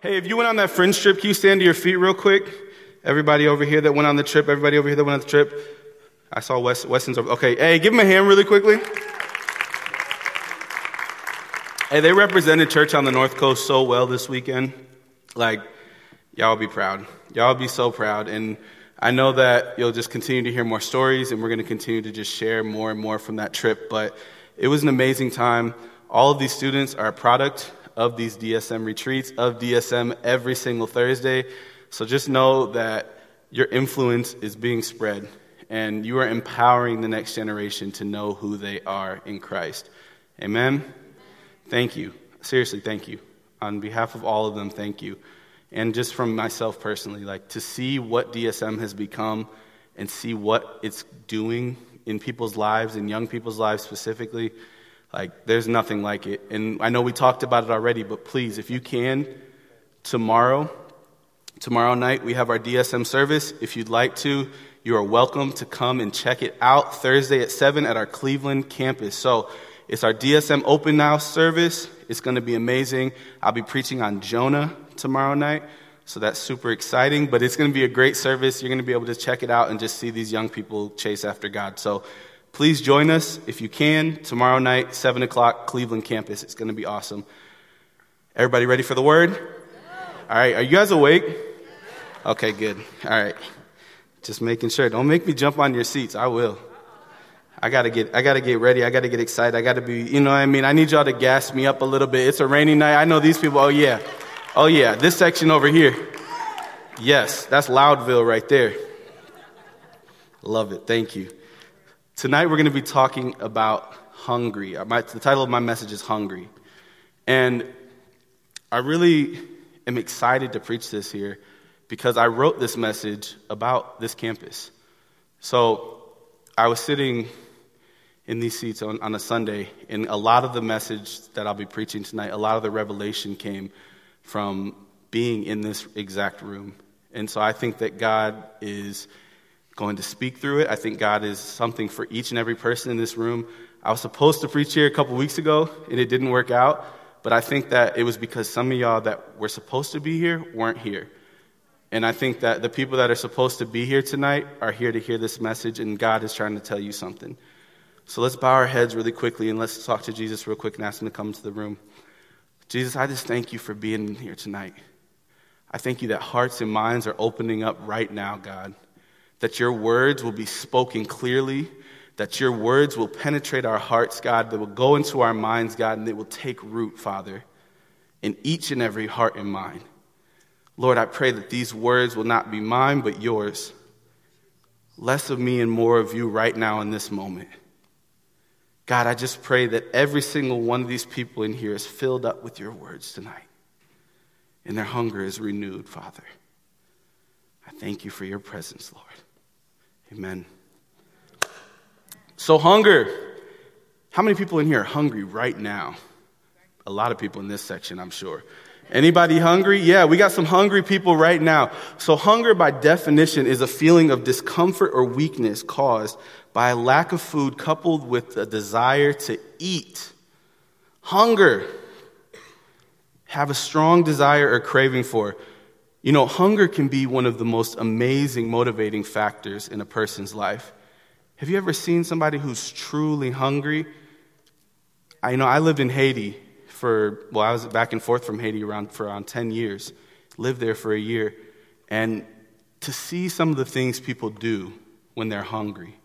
Hey, if you went on that fringe trip, can you stand to your feet real quick? Everybody over here that went on the trip, everybody over here that went on the trip. I saw Wes, Weston's over. Okay, hey, give him a hand really quickly. Hey, they represented church on the North Coast so well this weekend. Like, y'all be proud. Y'all be so proud. And I know that you'll just continue to hear more stories, and we're going to continue to just share more and more from that trip. But it was an amazing time. All of these students are a product of these DSM retreats, of DSM every single Thursday. So just know that your influence is being spread and you are empowering the next generation to know who they are in Christ. Amen? Thank you. Seriously, thank you. On behalf of all of them, thank you. And just from myself personally, like to see what DSM has become and see what it's doing in people's lives, in young people's lives specifically like, there's nothing like it. And I know we talked about it already, but please, if you can, tomorrow, tomorrow night, we have our DSM service. If you'd like to, you are welcome to come and check it out Thursday at 7 at our Cleveland campus. So, it's our DSM Open Now service. It's going to be amazing. I'll be preaching on Jonah tomorrow night. So that's super exciting, but it's going to be a great service. You're going to be able to check it out and just see these young people chase after God. So Please join us if you can tomorrow night, 7 o'clock, Cleveland campus. It's going to be awesome. Everybody ready for the word? All right, are you guys awake? Okay, good. All right. Just making sure. Don't make me jump on your seats. I will. I gotta get, I gotta get ready. I gotta get excited. I gotta be, you know what I mean? I need y'all to gas me up a little bit. It's a rainy night. I know these people. Oh yeah. Oh yeah. This section over here. Yes, that's Loudville right there. Love it. Thank you. Tonight we're going to be talking about hungry. Uh, my, the title of my message is Hungry. And I really am excited to preach this here because I wrote this message about this campus. So I was sitting in these seats on, on a Sunday, and a lot of the message that I'll be preaching tonight, a lot of the revelation came from being in this exact room. And so I think that God is going to speak through it. I think God is something for each and every person in this room. I was supposed to preach here a couple weeks ago, and it didn't work out. But I think that it was because some of y'all that were supposed to be here weren't here. And I think that the people that are supposed to be here tonight are here to hear this message, and God is trying to tell you something. So let's bow our heads really quickly and let's talk to Jesus real quick and ask him to come to the room. Jesus, I just thank you for being here tonight. I thank you that hearts and minds are opening up right now, God that your words will be spoken clearly, that your words will penetrate our hearts, God, that will go into our minds, God, and they will take root, Father, in each and every heart and mind. Lord, I pray that these words will not be mine, but yours. Less of me and more of you right now in this moment. God, I just pray that every single one of these people in here is filled up with your words tonight, and their hunger is renewed, Father. I thank you for your presence, Lord. Amen. So, hunger. How many people in here are hungry right now? A lot of people in this section, I'm sure. Anybody hungry? Yeah, we got some hungry people right now. So, hunger by definition is a feeling of discomfort or weakness caused by a lack of food coupled with a desire to eat. Hunger. Have a strong desire or craving for. You know, hunger can be one of the most amazing motivating factors in a person's life. Have you ever seen somebody who's truly hungry? I know I lived in Haiti for, well, I was back and forth from Haiti around, for around 10 years, lived there for a year. And to see some of the things people do when they're hungry,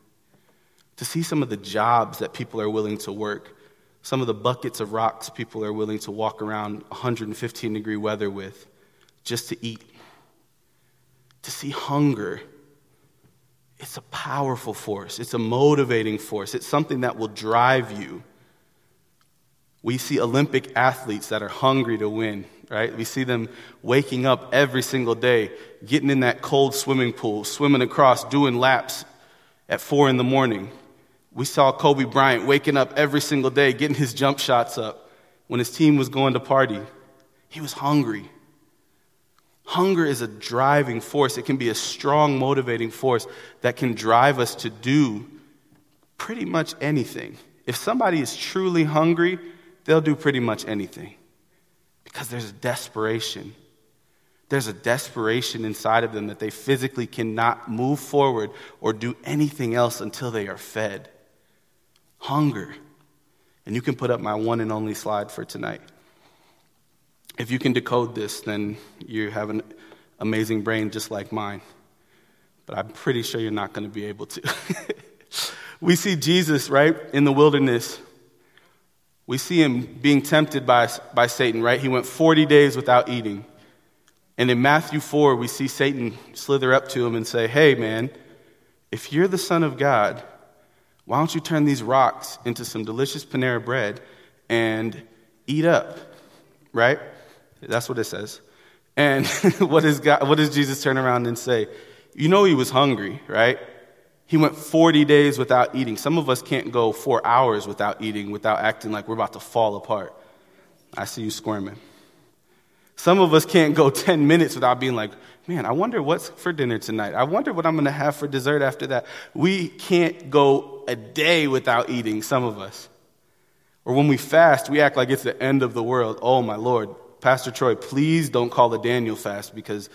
to see some of the jobs that people are willing to work, some of the buckets of rocks people are willing to walk around 115 degree weather with, just to eat. To see hunger, it's a powerful force, it's a motivating force, it's something that will drive you. We see Olympic athletes that are hungry to win, right? We see them waking up every single day, getting in that cold swimming pool, swimming across, doing laps at four in the morning. We saw Kobe Bryant waking up every single day, getting his jump shots up when his team was going to party. He was hungry. Hunger is a driving force. It can be a strong motivating force that can drive us to do pretty much anything. If somebody is truly hungry, they'll do pretty much anything because there's a desperation There's a desperation inside of them that they physically cannot move forward or do anything else until they are fed. Hunger. And you can put up my one and only slide for tonight. If you can decode this, then you have an amazing brain just like mine. But I'm pretty sure you're not going to be able to. we see Jesus, right, in the wilderness. We see him being tempted by, by Satan, right? He went 40 days without eating. And in Matthew 4, we see Satan slither up to him and say, Hey, man, if you're the Son of God, why don't you turn these rocks into some delicious Panera bread and eat up? Right? That's what it says. And what, does God, what does Jesus turn around and say? You know he was hungry, right? He went 40 days without eating. Some of us can't go four hours without eating without acting like we're about to fall apart. I see you squirming. Some of us can't go 10 minutes without being like, man, I wonder what's for dinner tonight. I wonder what I'm going to have for dessert after that. We can't go a day without eating, some of us. Or when we fast, we act like it's the end of the world. Oh, my Lord. Pastor Troy, please don't call it Daniel fast because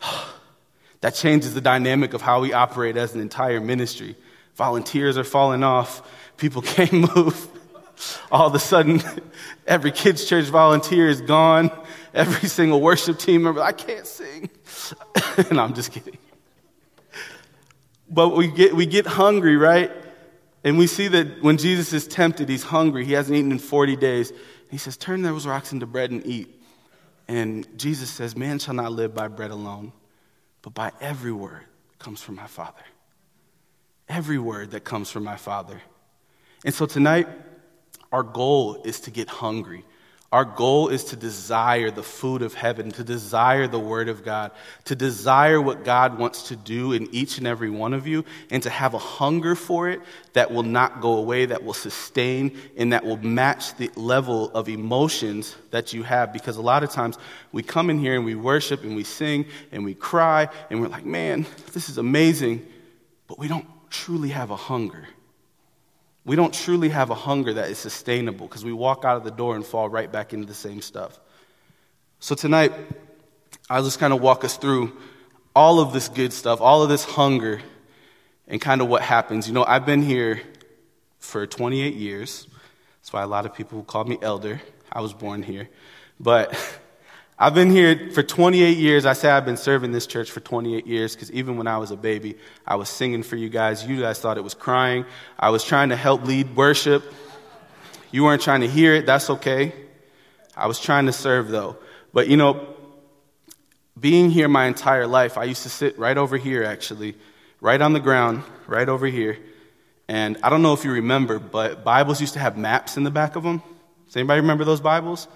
that changes the dynamic of how we operate as an entire ministry. Volunteers are falling off, people can't move. All of a sudden, every kids' church volunteer is gone. Every single worship team member, I can't sing. and I'm just kidding. But we get, we get hungry, right? And we see that when Jesus is tempted, he's hungry. He hasn't eaten in 40 days. He says, Turn those rocks into bread and eat. And Jesus says, Man shall not live by bread alone, but by every word that comes from my Father. Every word that comes from my Father. And so tonight, our goal is to get hungry. Our goal is to desire the food of heaven, to desire the word of God, to desire what God wants to do in each and every one of you, and to have a hunger for it that will not go away, that will sustain, and that will match the level of emotions that you have. Because a lot of times we come in here and we worship and we sing and we cry and we're like, man, this is amazing, but we don't truly have a hunger. We don't truly have a hunger that is sustainable because we walk out of the door and fall right back into the same stuff. So tonight, I'll just kind of walk us through all of this good stuff, all of this hunger, and kind of what happens. You know, I've been here for 28 years. That's why a lot of people call me elder. I was born here. But I've been here for 28 years. I say I've been serving this church for 28 years because even when I was a baby, I was singing for you guys. You guys thought it was crying. I was trying to help lead worship. You weren't trying to hear it. That's okay. I was trying to serve though. But you know, being here my entire life, I used to sit right over here actually, right on the ground, right over here. And I don't know if you remember, but Bibles used to have maps in the back of them. Does anybody remember those Bibles?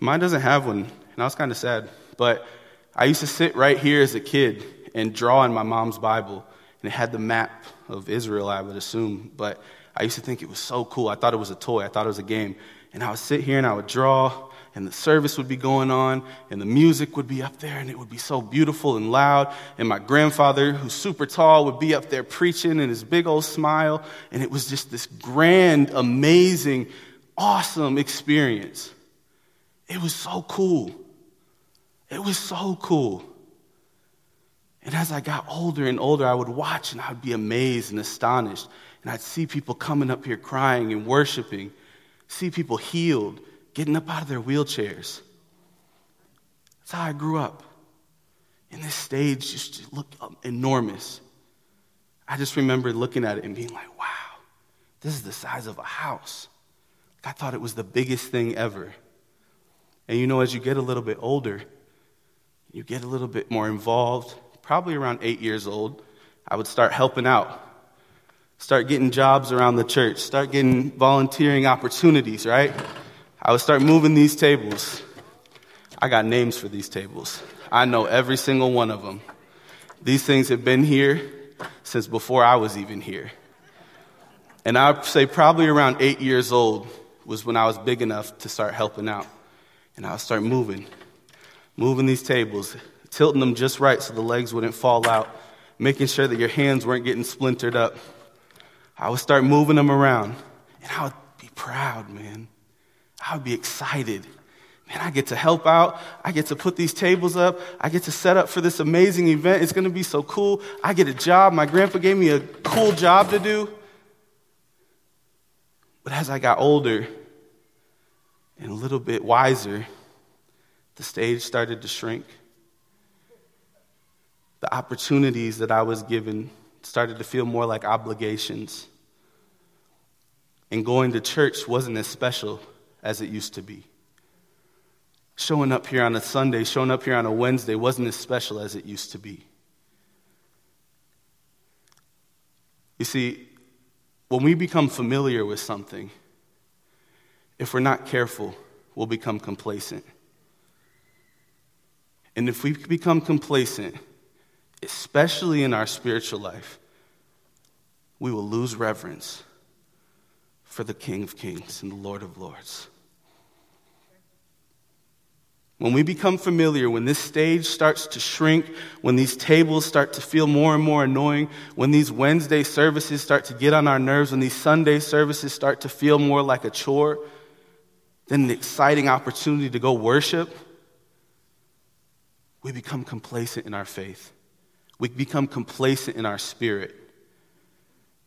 Mine doesn't have one and I was kind of sad. But I used to sit right here as a kid and draw in my mom's Bible, and it had the map of Israel, I would assume. But I used to think it was so cool. I thought it was a toy, I thought it was a game. And I would sit here and I would draw, and the service would be going on, and the music would be up there, and it would be so beautiful and loud. And my grandfather, who's super tall, would be up there preaching and his big old smile. And it was just this grand, amazing, awesome experience. It was so cool. It was so cool. And as I got older and older, I would watch and I would be amazed and astonished. And I'd see people coming up here crying and worshiping, see people healed, getting up out of their wheelchairs. That's how I grew up. And this stage just looked enormous. I just remember looking at it and being like, wow, this is the size of a house. I thought it was the biggest thing ever. And you know, as you get a little bit older, you get a little bit more involved. Probably around eight years old, I would start helping out, start getting jobs around the church, start getting volunteering opportunities, right? I would start moving these tables. I got names for these tables. I know every single one of them. These things have been here since before I was even here. And I'd say probably around eight years old was when I was big enough to start helping out. And I would start moving moving these tables, tilting them just right so the legs wouldn't fall out, making sure that your hands weren't getting splintered up. I would start moving them around, and I would be proud, man. I would be excited. Man, I get to help out. I get to put these tables up. I get to set up for this amazing event. It's going to be so cool. I get a job. My grandpa gave me a cool job to do. But as I got older and a little bit wiser, the stage started to shrink. The opportunities that I was given started to feel more like obligations. And going to church wasn't as special as it used to be. Showing up here on a Sunday, showing up here on a Wednesday wasn't as special as it used to be. You see, when we become familiar with something, if we're not careful, we'll become complacent. And if we become complacent, especially in our spiritual life, we will lose reverence for the King of Kings and the Lord of Lords. When we become familiar, when this stage starts to shrink, when these tables start to feel more and more annoying, when these Wednesday services start to get on our nerves, when these Sunday services start to feel more like a chore than an exciting opportunity to go worship, we become complacent in our faith. We become complacent in our spirit,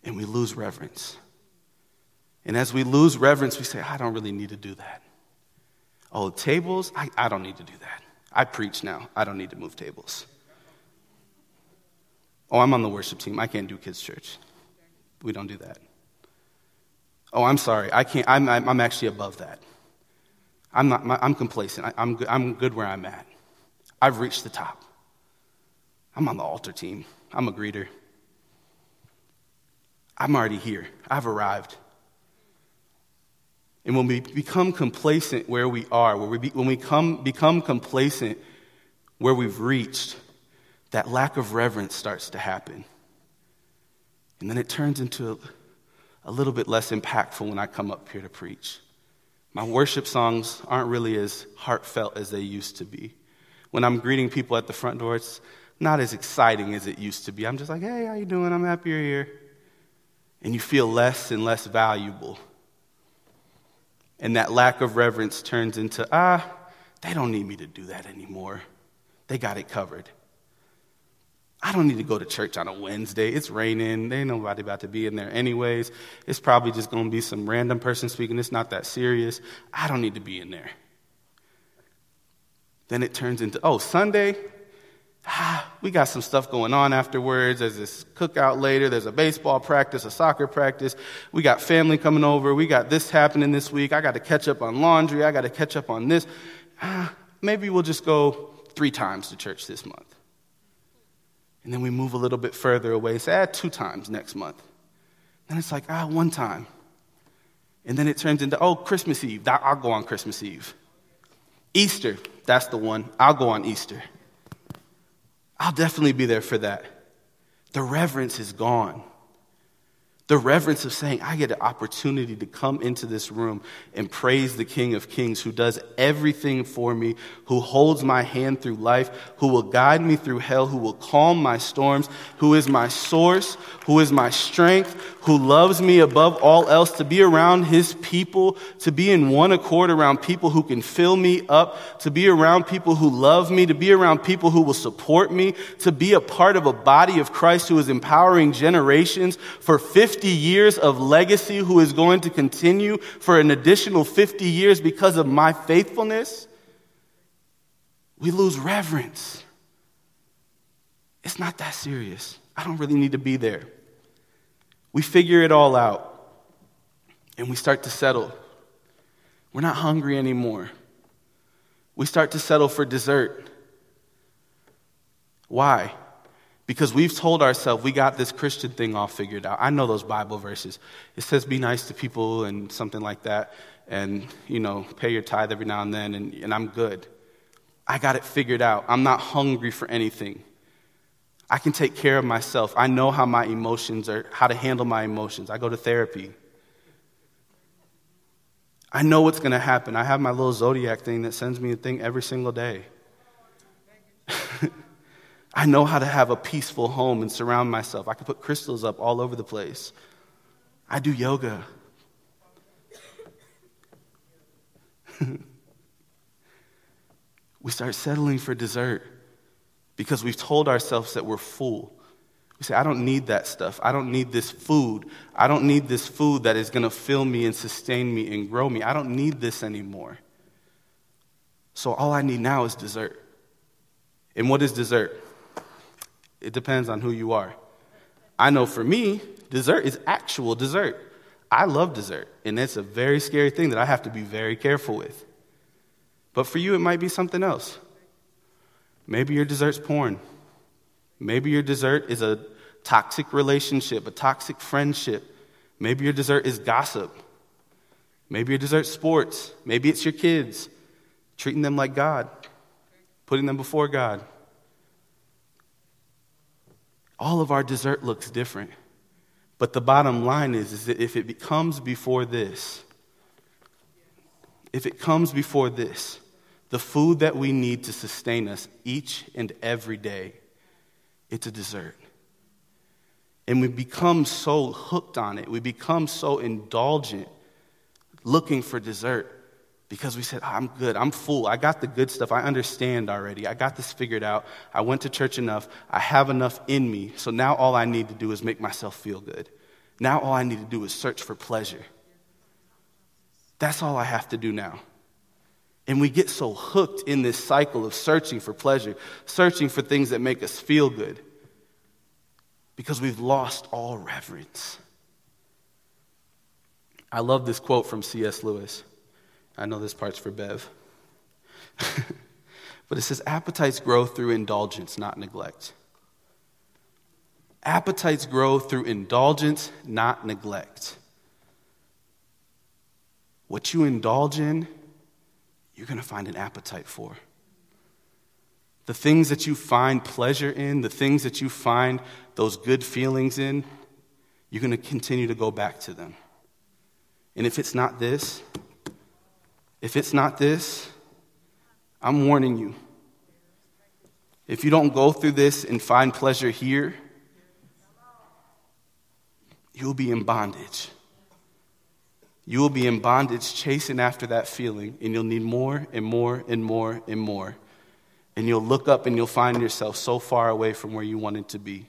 and we lose reverence. And as we lose reverence, we say, I don't really need to do that. Oh, tables? I, I don't need to do that. I preach now. I don't need to move tables. Oh, I'm on the worship team. I can't do kids' church. We don't do that. Oh, I'm sorry. I can't. I'm, I'm actually above that. I'm, not, I'm complacent. I, I'm, good, I'm good where I'm at. I've reached the top. I'm on the altar team. I'm a greeter. I'm already here. I've arrived. And when we become complacent where we are, where we be, when we come, become complacent where we've reached, that lack of reverence starts to happen. And then it turns into a, a little bit less impactful when I come up here to preach. My worship songs aren't really as heartfelt as they used to be. When I'm greeting people at the front door, it's not as exciting as it used to be. I'm just like, hey, how you doing? I'm happy you're here. And you feel less and less valuable and that lack of reverence turns into, ah, they don't need me to do that anymore. They got it covered. I don't need to go to church on a Wednesday. It's raining. There ain't nobody about to be in there anyways. It's probably just going to be some random person speaking. It's not that serious. I don't need to be in there. Then it turns into, oh, Sunday? ah, we got some stuff going on afterwards. There's this cookout later. There's a baseball practice, a soccer practice. We got family coming over. We got this happening this week. I got to catch up on laundry. I got to catch up on this. Ah, maybe we'll just go three times to church this month. And then we move a little bit further away. Say, ah, two times next month. Then it's like, ah, one time. And then it turns into, oh, Christmas Eve. I'll go on Christmas Eve. Easter, that's the one. I'll go on Easter. I'll definitely be there for that. The reverence is gone. The reverence of saying, I get an opportunity to come into this room and praise the King of Kings who does everything for me, who holds my hand through life, who will guide me through hell, who will calm my storms, who is my source, who is my strength, who loves me above all else, to be around his people, to be in one accord around people who can fill me up, to be around people who love me, to be around people who will support me, to be a part of a body of Christ who is empowering generations for 50 50 years of legacy who is going to continue for an additional 50 years because of my faithfulness, we lose reverence. It's not that serious. I don't really need to be there. We figure it all out and we start to settle. We're not hungry anymore. We start to settle for dessert. Why? Because we've told ourselves we got this Christian thing all figured out. I know those Bible verses. It says be nice to people and something like that, and, you know, pay your tithe every now and then, and, and I'm good. I got it figured out. I'm not hungry for anything. I can take care of myself. I know how my emotions are, how to handle my emotions. I go to therapy. I know what's going to happen. I have my little zodiac thing that sends me a thing every single day. I know how to have a peaceful home and surround myself. I can put crystals up all over the place. I do yoga. we start settling for dessert because we've told ourselves that we're full. We say, I don't need that stuff. I don't need this food. I don't need this food that is going to fill me and sustain me and grow me. I don't need this anymore. So all I need now is dessert. And what is dessert? It depends on who you are. I know for me, dessert is actual dessert. I love dessert, and it's a very scary thing that I have to be very careful with. But for you, it might be something else. Maybe your dessert's porn. Maybe your dessert is a toxic relationship, a toxic friendship. Maybe your dessert is gossip. Maybe your dessert's sports. Maybe it's your kids, treating them like God, putting them before God. All of our dessert looks different. But the bottom line is, is that if it comes before this, if it comes before this, the food that we need to sustain us each and every day, it's a dessert. And we become so hooked on it, we become so indulgent looking for dessert because we said, oh, I'm good, I'm full, I got the good stuff, I understand already, I got this figured out, I went to church enough, I have enough in me, so now all I need to do is make myself feel good. Now all I need to do is search for pleasure. That's all I have to do now. And we get so hooked in this cycle of searching for pleasure, searching for things that make us feel good, because we've lost all reverence. I love this quote from C.S. Lewis. I know this part's for Bev. but it says, Appetites grow through indulgence, not neglect. Appetites grow through indulgence, not neglect. What you indulge in, you're going to find an appetite for. The things that you find pleasure in, the things that you find those good feelings in, you're going to continue to go back to them. And if it's not this, if it's not this, I'm warning you. If you don't go through this and find pleasure here, you'll be in bondage. You will be in bondage chasing after that feeling, and you'll need more and more and more and more. And you'll look up and you'll find yourself so far away from where you wanted to be.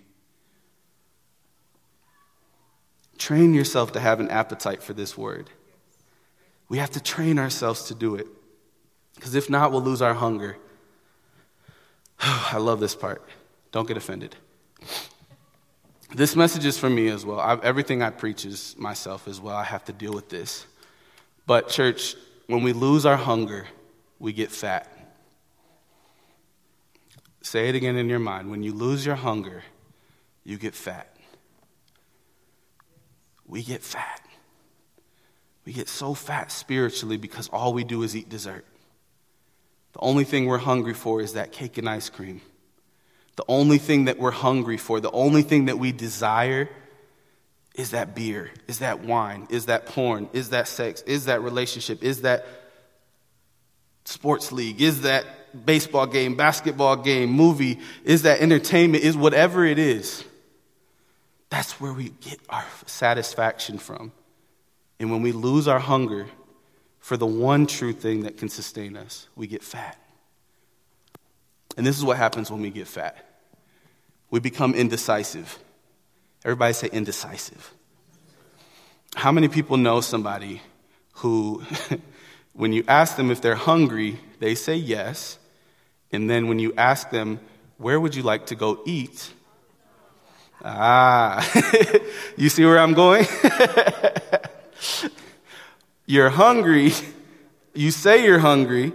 Train yourself to have an appetite for this word. We have to train ourselves to do it. Because if not, we'll lose our hunger. I love this part. Don't get offended. This message is for me as well. I, everything I preach is myself as well. I have to deal with this. But, church, when we lose our hunger, we get fat. Say it again in your mind. When you lose your hunger, you get fat. We get fat. We get so fat spiritually because all we do is eat dessert. The only thing we're hungry for is that cake and ice cream. The only thing that we're hungry for, the only thing that we desire is that beer, is that wine, is that porn, is that sex, is that relationship, is that sports league, is that baseball game, basketball game, movie, is that entertainment, is whatever it is. That's where we get our satisfaction from. And when we lose our hunger for the one true thing that can sustain us, we get fat. And this is what happens when we get fat we become indecisive. Everybody say indecisive. How many people know somebody who, when you ask them if they're hungry, they say yes. And then when you ask them, where would you like to go eat? Ah, you see where I'm going? you're hungry. You say you're hungry,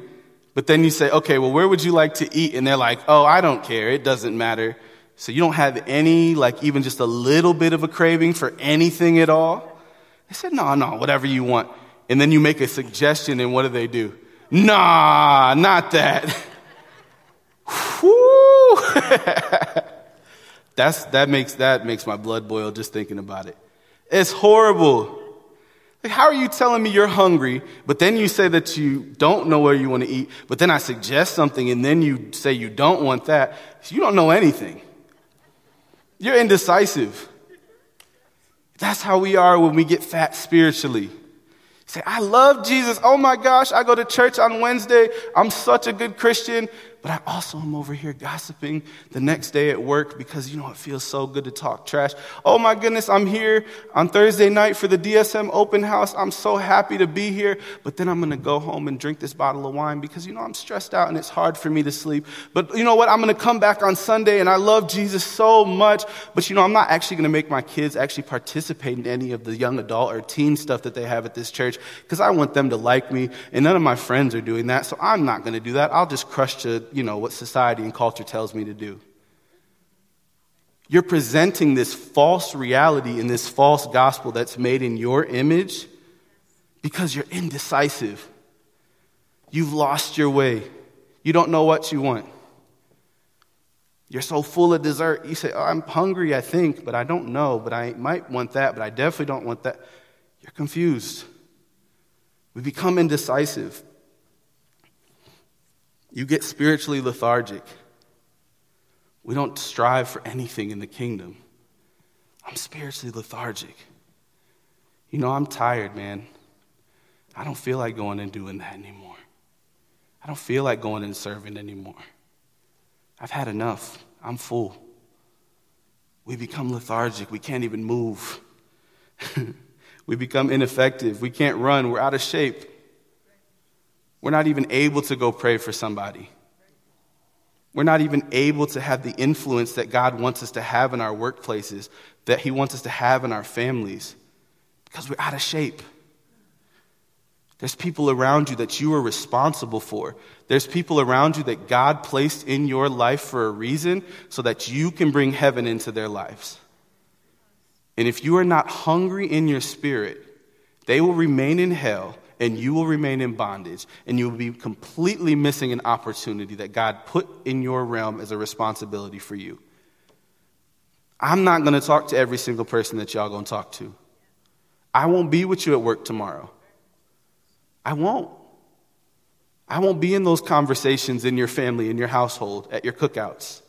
but then you say, okay, well, where would you like to eat? And they're like, oh, I don't care. It doesn't matter. So you don't have any, like even just a little bit of a craving for anything at all? They said, no, no, whatever you want. And then you make a suggestion, and what do they do? Nah, not that. That's, that, makes, that makes my blood boil just thinking about it. It's horrible. Like, how are you telling me you're hungry, but then you say that you don't know where you want to eat, but then I suggest something and then you say you don't want that? You don't know anything. You're indecisive. That's how we are when we get fat spiritually. Say, I love Jesus. Oh my gosh, I go to church on Wednesday. I'm such a good Christian but I also am over here gossiping the next day at work because, you know, it feels so good to talk trash. Oh my goodness, I'm here on Thursday night for the DSM open house. I'm so happy to be here, but then I'm going to go home and drink this bottle of wine because, you know, I'm stressed out and it's hard for me to sleep. But you know what? I'm going to come back on Sunday and I love Jesus so much, but you know, I'm not actually going to make my kids actually participate in any of the young adult or teen stuff that they have at this church because I want them to like me and none of my friends are doing that. So I'm not going to do that. I'll just crush to you know, what society and culture tells me to do. You're presenting this false reality in this false gospel that's made in your image because you're indecisive. You've lost your way. You don't know what you want. You're so full of dessert. You say, oh, I'm hungry, I think, but I don't know, but I might want that, but I definitely don't want that. You're confused. We become indecisive. You get spiritually lethargic. We don't strive for anything in the kingdom. I'm spiritually lethargic. You know, I'm tired, man. I don't feel like going and doing that anymore. I don't feel like going and serving anymore. I've had enough. I'm full. We become lethargic. We can't even move. we become ineffective. We can't run. We're out of shape. We're not even able to go pray for somebody. We're not even able to have the influence that God wants us to have in our workplaces, that He wants us to have in our families, because we're out of shape. There's people around you that you are responsible for. There's people around you that God placed in your life for a reason so that you can bring heaven into their lives. And if you are not hungry in your spirit, they will remain in hell and you will remain in bondage, and you will be completely missing an opportunity that God put in your realm as a responsibility for you. I'm not going to talk to every single person that y'all going to talk to. I won't be with you at work tomorrow. I won't. I won't be in those conversations in your family, in your household, at your cookouts.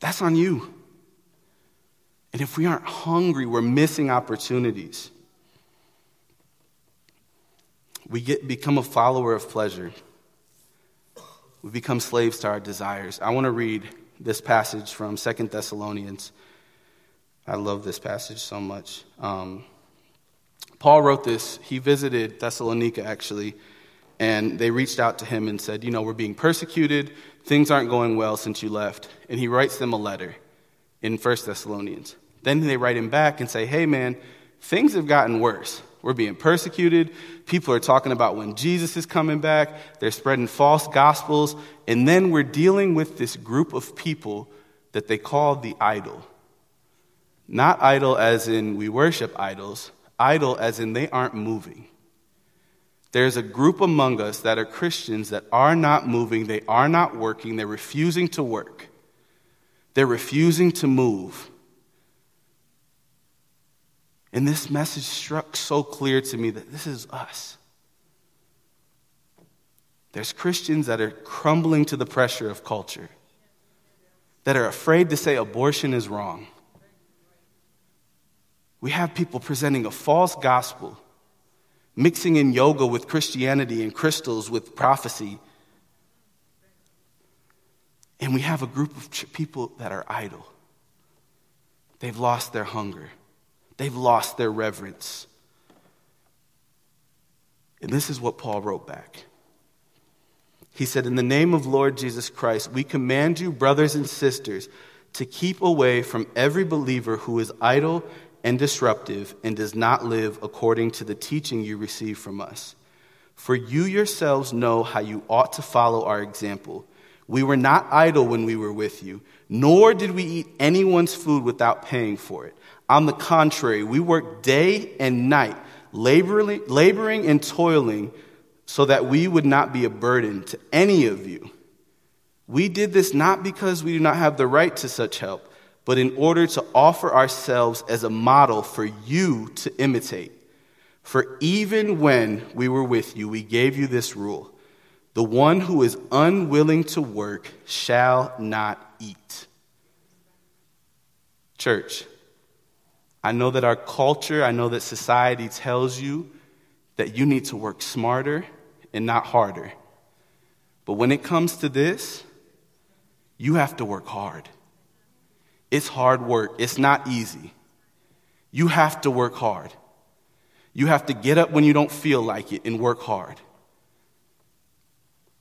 That's on you. And if we aren't hungry, we're missing opportunities. We get, become a follower of pleasure. We become slaves to our desires. I want to read this passage from Second Thessalonians. I love this passage so much. Um, Paul wrote this. He visited Thessalonica, actually, and they reached out to him and said, You know, we're being persecuted. Things aren't going well since you left. And he writes them a letter in First Thessalonians. Then they write him back and say, Hey, man, things have gotten worse. We're being persecuted. People are talking about when Jesus is coming back. They're spreading false gospels. And then we're dealing with this group of people that they call the idol. Not idol as in we worship idols, idol as in they aren't moving. There's a group among us that are Christians that are not moving, they are not working, they're refusing to work, they're refusing to move. And this message struck so clear to me that this is us. There's Christians that are crumbling to the pressure of culture, that are afraid to say abortion is wrong. We have people presenting a false gospel, mixing in yoga with Christianity and crystals with prophecy. And we have a group of people that are idle. They've lost their hunger. They've lost their reverence. And this is what Paul wrote back. He said, In the name of Lord Jesus Christ, we command you, brothers and sisters, to keep away from every believer who is idle and disruptive and does not live according to the teaching you receive from us. For you yourselves know how you ought to follow our example. We were not idle when we were with you, nor did we eat anyone's food without paying for it. On the contrary, we worked day and night, laboring, and toiling so that we would not be a burden to any of you. We did this not because we do not have the right to such help, but in order to offer ourselves as a model for you to imitate. For even when we were with you, we gave you this rule the one who is unwilling to work shall not eat. Church, I know that our culture, I know that society tells you that you need to work smarter and not harder. But when it comes to this, you have to work hard. It's hard work, it's not easy. You have to work hard. You have to get up when you don't feel like it and work hard.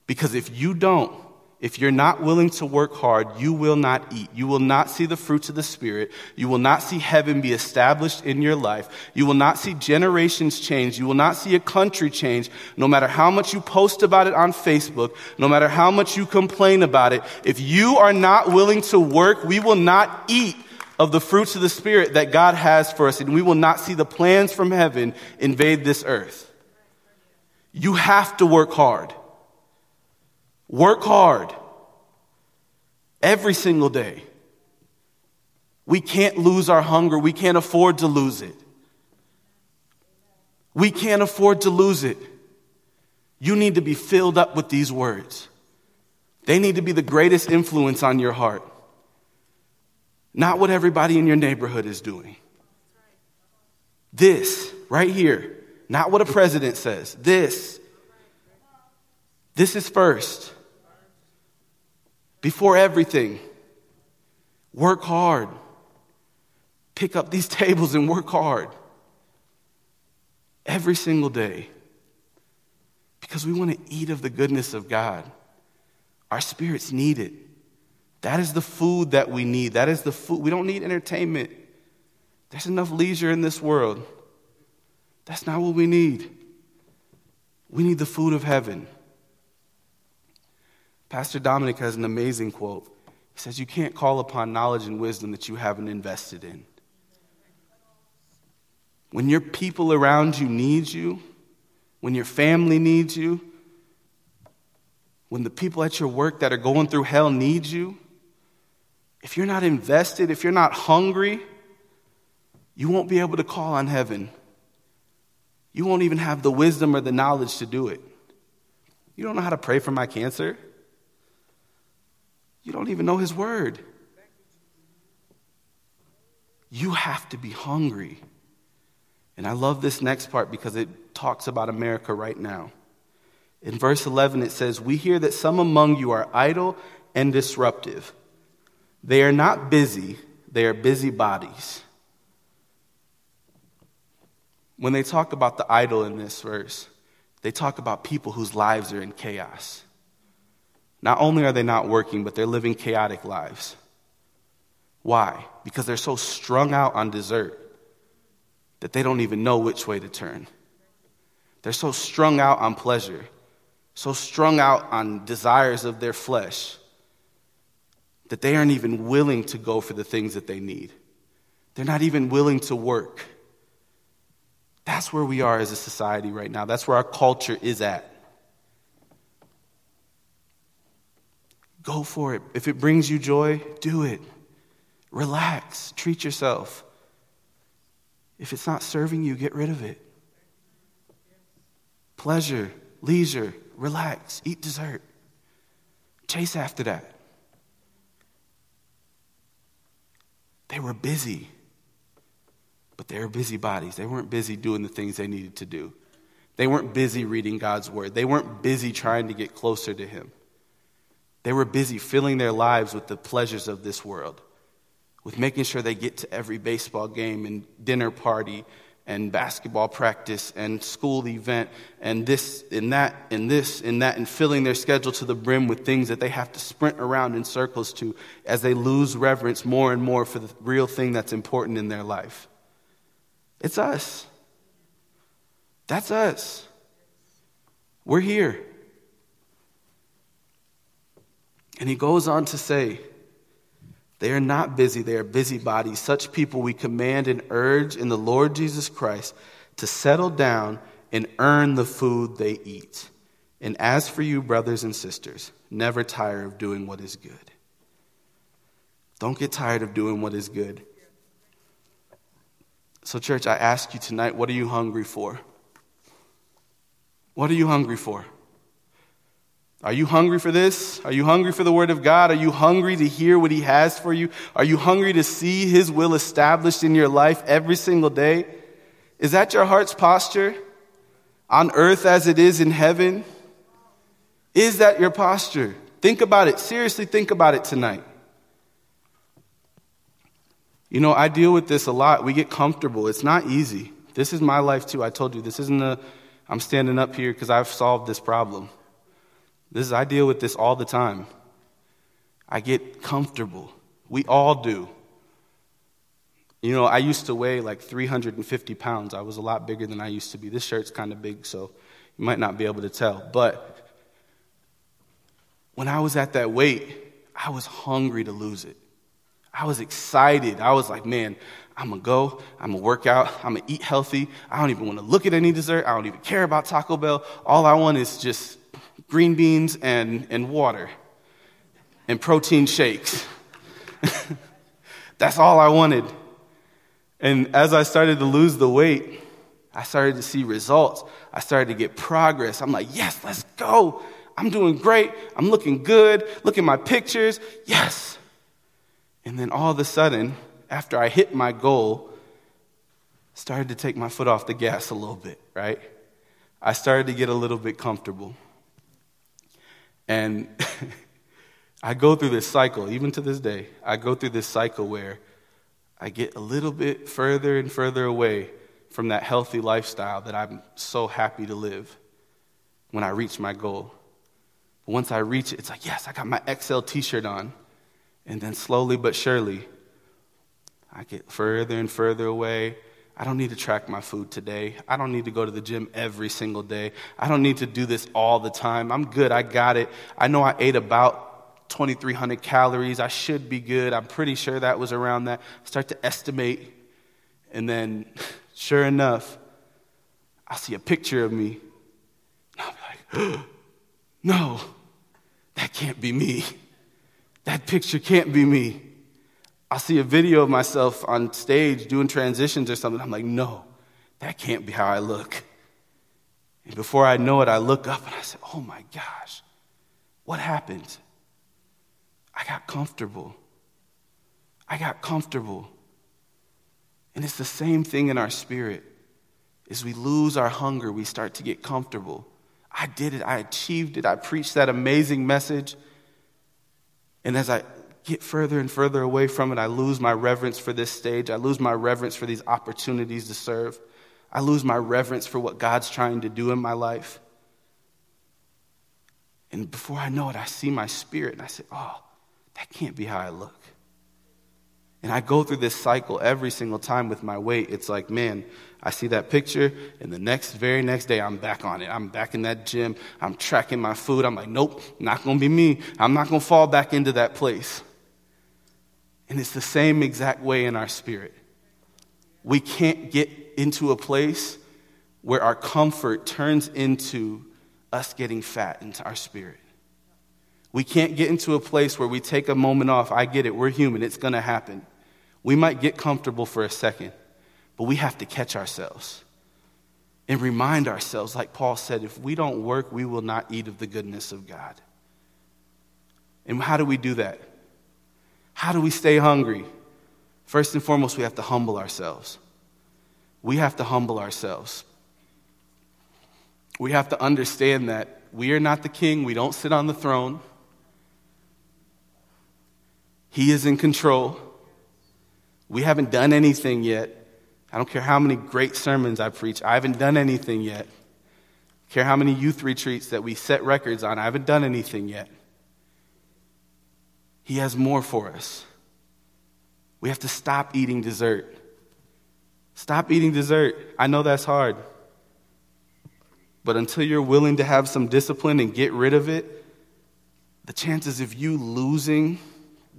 Because if you don't, if you're not willing to work hard, you will not eat. You will not see the fruits of the Spirit. You will not see heaven be established in your life. You will not see generations change. You will not see a country change. No matter how much you post about it on Facebook, no matter how much you complain about it, if you are not willing to work, we will not eat of the fruits of the Spirit that God has for us, and we will not see the plans from heaven invade this earth. You have to work hard. Work hard every single day. We can't lose our hunger. We can't afford to lose it. We can't afford to lose it. You need to be filled up with these words. They need to be the greatest influence on your heart. Not what everybody in your neighborhood is doing. This, right here, not what a president says. This. This is first before everything. Work hard. Pick up these tables and work hard every single day because we want to eat of the goodness of God. Our spirits need it. That is the food that we need. That is the food. We don't need entertainment. There's enough leisure in this world. That's not what we need. We need the food of heaven. Pastor Dominic has an amazing quote. He says, You can't call upon knowledge and wisdom that you haven't invested in. When your people around you need you, when your family needs you, when the people at your work that are going through hell need you, if you're not invested, if you're not hungry, you won't be able to call on heaven. You won't even have the wisdom or the knowledge to do it. You don't know how to pray for my cancer. You don't even know His Word. You have to be hungry. And I love this next part because it talks about America right now. In verse 11, it says, We hear that some among you are idle and disruptive. They are not busy, they are busybodies. When they talk about the idle in this verse, they talk about people whose lives are in chaos. Not only are they not working, but they're living chaotic lives. Why? Because they're so strung out on dessert that they don't even know which way to turn. They're so strung out on pleasure, so strung out on desires of their flesh that they aren't even willing to go for the things that they need. They're not even willing to work. That's where we are as a society right now. That's where our culture is at. Go for it. If it brings you joy, do it. Relax. Treat yourself. If it's not serving you, get rid of it. Pleasure, leisure, relax, eat dessert. Chase after that. They were busy, but they were busybodies. They weren't busy doing the things they needed to do. They weren't busy reading God's word. They weren't busy trying to get closer to Him. They were busy filling their lives with the pleasures of this world, with making sure they get to every baseball game and dinner party and basketball practice and school event and this and that and this and that and filling their schedule to the brim with things that they have to sprint around in circles to as they lose reverence more and more for the real thing that's important in their life. It's us. That's us. We're here. And he goes on to say, they are not busy, they are busybodies. Such people we command and urge in the Lord Jesus Christ to settle down and earn the food they eat. And as for you, brothers and sisters, never tire of doing what is good. Don't get tired of doing what is good. So, church, I ask you tonight, what are you hungry for? What are you hungry for? Are you hungry for this? Are you hungry for the Word of God? Are you hungry to hear what He has for you? Are you hungry to see His will established in your life every single day? Is that your heart's posture? on earth as it is in heaven? Is that your posture? Think about it. Seriously, think about it tonight. You know, I deal with this a lot. We get comfortable. It's not easy. This is my life too. I told you this isn't a, I'm standing up here because I've solved this problem. This is, I deal with this all the time. I get comfortable. We all do. You know, I used to weigh like 350 pounds. I was a lot bigger than I used to be. This shirt's kind of big, so you might not be able to tell. But when I was at that weight, I was hungry to lose it. I was excited. I was like, man, I'm gonna go, I'm gonna work out, I'm gonna eat healthy. I don't even wanna look at any dessert. I don't even care about Taco Bell. All I want is just green beans and, and water and protein shakes. That's all I wanted. And as I started to lose the weight, I started to see results. I started to get progress. I'm like, yes, let's go. I'm doing great. I'm looking good. Look at my pictures. Yes. And then all of a sudden, after I hit my goal, started to take my foot off the gas a little bit, right? I started to get a little bit comfortable. And I go through this cycle, even to this day, I go through this cycle where I get a little bit further and further away from that healthy lifestyle that I'm so happy to live when I reach my goal. But once I reach it, it's like, yes, I got my XL t shirt on. And then slowly but surely, I get further and further away. I don't need to track my food today. I don't need to go to the gym every single day. I don't need to do this all the time. I'm good. I got it. I know I ate about 2,300 calories. I should be good. I'm pretty sure that was around that. Start to estimate. And then, sure enough, I see a picture of me. And be like, no, that can't be me. That picture can't be me. I see a video of myself on stage doing transitions or something. I'm like, no, that can't be how I look. And before I know it, I look up and I say, oh my gosh, what happened? I got comfortable. I got comfortable. And it's the same thing in our spirit. As we lose our hunger, we start to get comfortable. I did it. I achieved it. I preached that amazing message. And as I get further and further away from it, I lose my reverence for this stage. I lose my reverence for these opportunities to serve. I lose my reverence for what God's trying to do in my life. And before I know it, I see my spirit and I say, oh, that can't be how I look. And I go through this cycle every single time with my weight. It's like, man, I see that picture, and the next, very next day, I'm back on it. I'm back in that gym. I'm tracking my food. I'm like, nope, not gonna be me. I'm not gonna fall back into that place. And it's the same exact way in our spirit. We can't get into a place where our comfort turns into us getting fat into our spirit. We can't get into a place where we take a moment off. I get it, we're human, it's gonna happen. We might get comfortable for a second, but we have to catch ourselves and remind ourselves, like Paul said, if we don't work, we will not eat of the goodness of God. And how do we do that? How do we stay hungry? First and foremost, we have to humble ourselves. We have to humble ourselves. We have to understand that we are not the king, we don't sit on the throne. He is in control. We haven't done anything yet. I don't care how many great sermons I preach, I haven't done anything yet. I care how many youth retreats that we set records on, I haven't done anything yet. He has more for us. We have to stop eating dessert. Stop eating dessert. I know that's hard. But until you're willing to have some discipline and get rid of it, the chances of you losing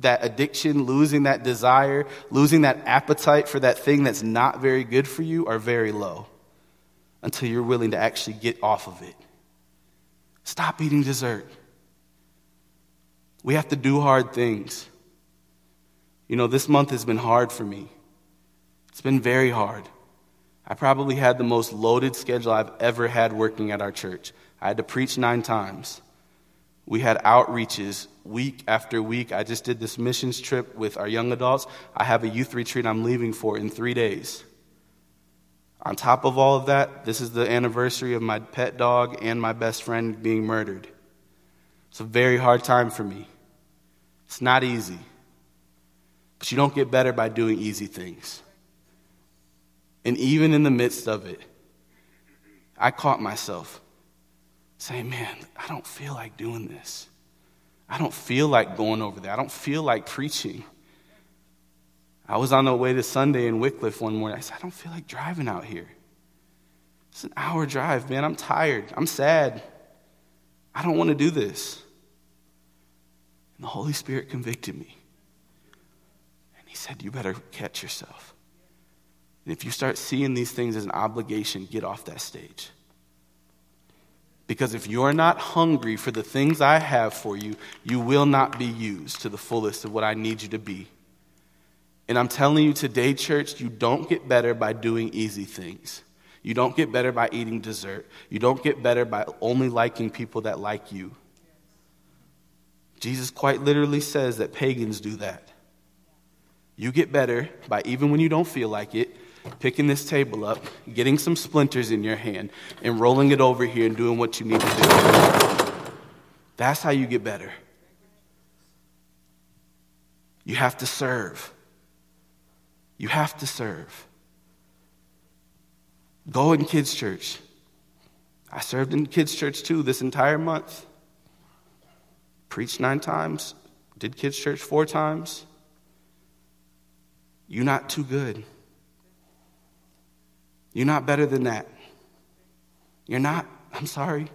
that addiction, losing that desire, losing that appetite for that thing that's not very good for you are very low until you're willing to actually get off of it. Stop eating dessert. We have to do hard things. You know, this month has been hard for me. It's been very hard. I probably had the most loaded schedule I've ever had working at our church. I had to preach nine times. We had outreaches week after week. I just did this missions trip with our young adults. I have a youth retreat I'm leaving for in three days. On top of all of that, this is the anniversary of my pet dog and my best friend being murdered. It's a very hard time for me. It's not easy. But you don't get better by doing easy things. And even in the midst of it, I caught myself saying, Man, I don't feel like doing this. I don't feel like going over there. I don't feel like preaching. I was on the way to Sunday in Wycliffe one morning. I said, I don't feel like driving out here. It's an hour drive, man. I'm tired. I'm sad. I don't want to do this. And the Holy Spirit convicted me. And He said, You better catch yourself. And if you start seeing these things as an obligation, get off that stage. Because if you're not hungry for the things I have for you, you will not be used to the fullest of what I need you to be. And I'm telling you today, church, you don't get better by doing easy things. You don't get better by eating dessert. You don't get better by only liking people that like you. Jesus quite literally says that pagans do that. You get better by, even when you don't feel like it, picking this table up, getting some splinters in your hand, and rolling it over here and doing what you need to do. That's how you get better. You have to serve. You have to serve. Go in kids' church. I served in kids' church too this entire month. Preached nine times, did kids' church four times. You're not too good. You're not better than that. You're not. I'm sorry.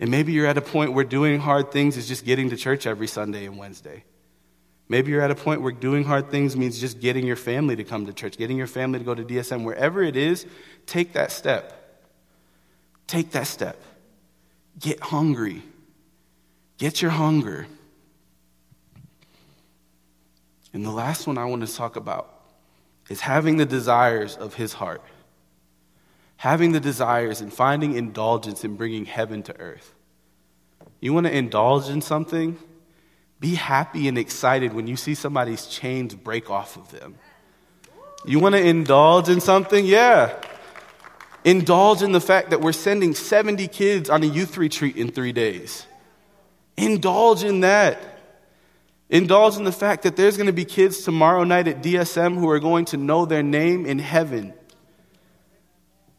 And maybe you're at a point where doing hard things is just getting to church every Sunday and Wednesday. Maybe you're at a point where doing hard things means just getting your family to come to church, getting your family to go to DSM. Wherever it is, take that step. Take that step. Get hungry. Get your hunger. And the last one I want to talk about is having the desires of his heart. Having the desires and finding indulgence in bringing heaven to earth. You want to indulge in something? Be happy and excited when you see somebody's chains break off of them. You want to indulge in something? Yeah. Indulge in the fact that we're sending 70 kids on a youth retreat in three days. Indulge in that. Indulge in the fact that there's going to be kids tomorrow night at DSM who are going to know their name in heaven.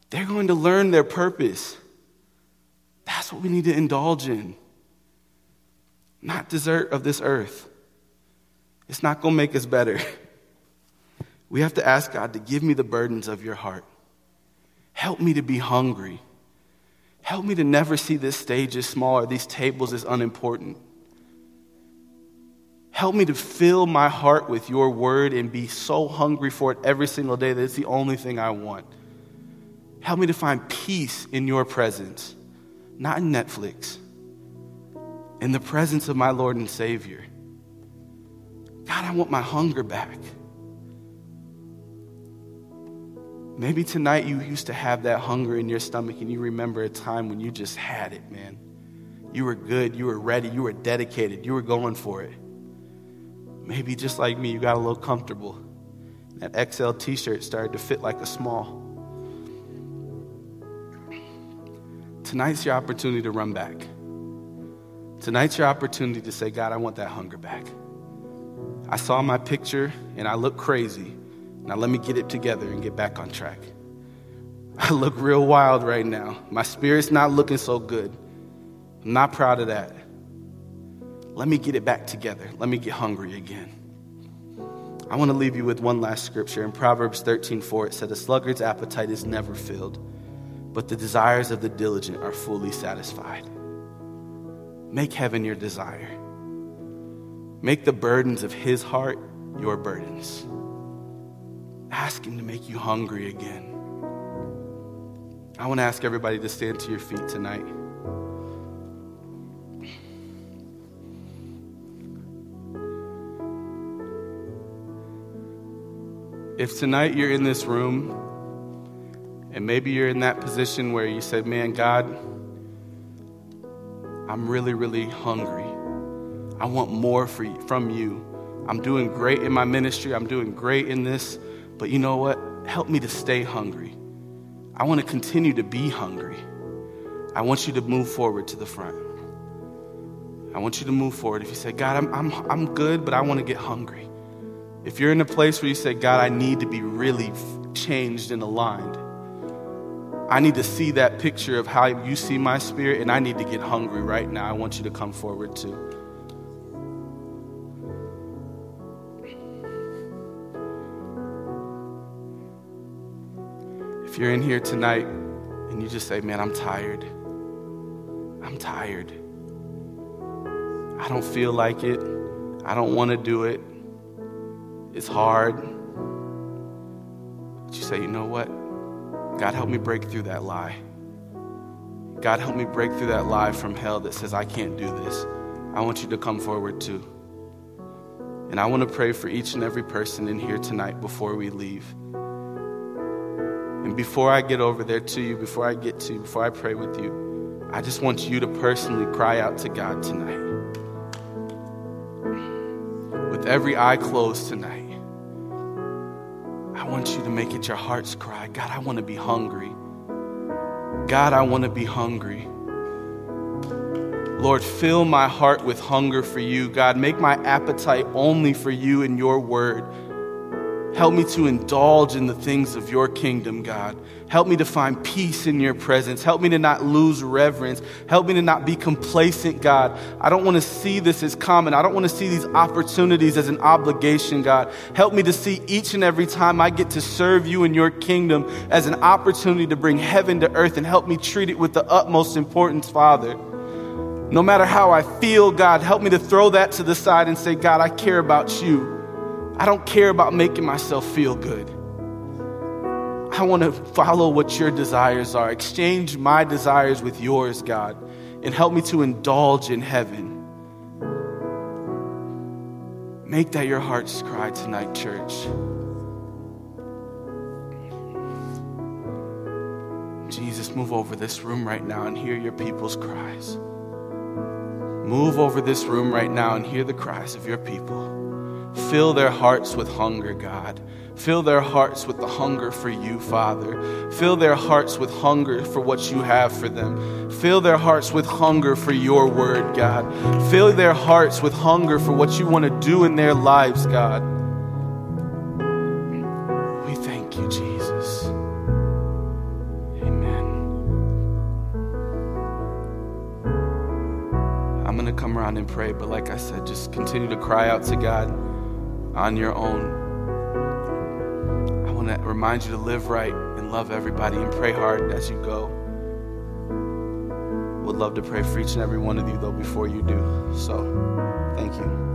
They're going to learn their purpose. That's what we need to indulge in. Not dessert of this earth. It's not going to make us better. We have to ask God to give me the burdens of your heart. Help me to be hungry. Help me to never see this stage as small or these tables as unimportant. Help me to fill my heart with your word and be so hungry for it every single day that it's the only thing I want. Help me to find peace in your presence, not in Netflix, in the presence of my Lord and Savior. God, I want my hunger back. Maybe tonight you used to have that hunger in your stomach and you remember a time when you just had it, man. You were good, you were ready, you were dedicated, you were going for it. Maybe just like me, you got a little comfortable. That XL t shirt started to fit like a small. Tonight's your opportunity to run back. Tonight's your opportunity to say, God, I want that hunger back. I saw my picture and I look crazy. Now let me get it together and get back on track. I look real wild right now. My spirit's not looking so good. I'm not proud of that. Let me get it back together. Let me get hungry again. I want to leave you with one last scripture. In Proverbs 13 4, it said, A sluggard's appetite is never filled, but the desires of the diligent are fully satisfied. Make heaven your desire. Make the burdens of his heart your burdens. Ask him to make you hungry again. I want to ask everybody to stand to your feet tonight. If tonight you're in this room and maybe you're in that position where you said, Man, God, I'm really, really hungry. I want more you, from you. I'm doing great in my ministry, I'm doing great in this, but you know what? help me to stay hungry. I want to continue to be hungry. I want you to move forward to the front. I want you to move forward. If you say, God, I'm, I'm, I'm good, but I want to get hungry. If you're in a place where you say, God, I need to be really changed and aligned, I need to see that picture of how you see my spirit, and I need to get hungry right now. I want you to come forward too. If you're in here tonight and you just say, Man, I'm tired, I'm tired. I don't feel like it. I don't want to do it. It's hard. But you say, you know what? God, help me break through that lie. God, help me break through that lie from hell that says I can't do this. I want you to come forward too. And I want to pray for each and every person in here tonight before we leave. And before I get over there to you, before I get to you, before I pray with you, I just want you to personally cry out to God tonight. With every eye closed tonight, I want you to make it your heart's cry. God, I want to be hungry. God, I want to be hungry. Lord, fill my heart with hunger for you. God, make my appetite only for you and your word. Help me to indulge in the things of your kingdom, God. Help me to find peace in your presence. Help me to not lose reverence. Help me to not be complacent, God. I don't want to see this as common. I don't want to see these opportunities as an obligation, God. Help me to see each and every time I get to serve you in your kingdom as an opportunity to bring heaven to earth and help me treat it with the utmost importance, Father. No matter how I feel, God, help me to throw that to the side and say, God, I care about you. I don't care about making myself feel good. I want to follow what your desires are. Exchange my desires with yours, God, and help me to indulge in heaven. Make that your heart's cry tonight, church. Jesus, move over this room right now and hear your people's cries. Move over this room right now and hear the cries of your people. Fill their hearts with hunger, God. Fill their hearts with the hunger for you, Father. Fill their hearts with hunger for what you have for them. Fill their hearts with hunger for your word, God. Fill their hearts with hunger for what you want to do in their lives, God. We thank you, Jesus. Amen. I'm going to come around and pray, but like I said, just continue to cry out to God on your own. I want to remind you to live right and love everybody and pray hard as you go. Would love to pray for each and every one of you, though, before you do. So, thank you.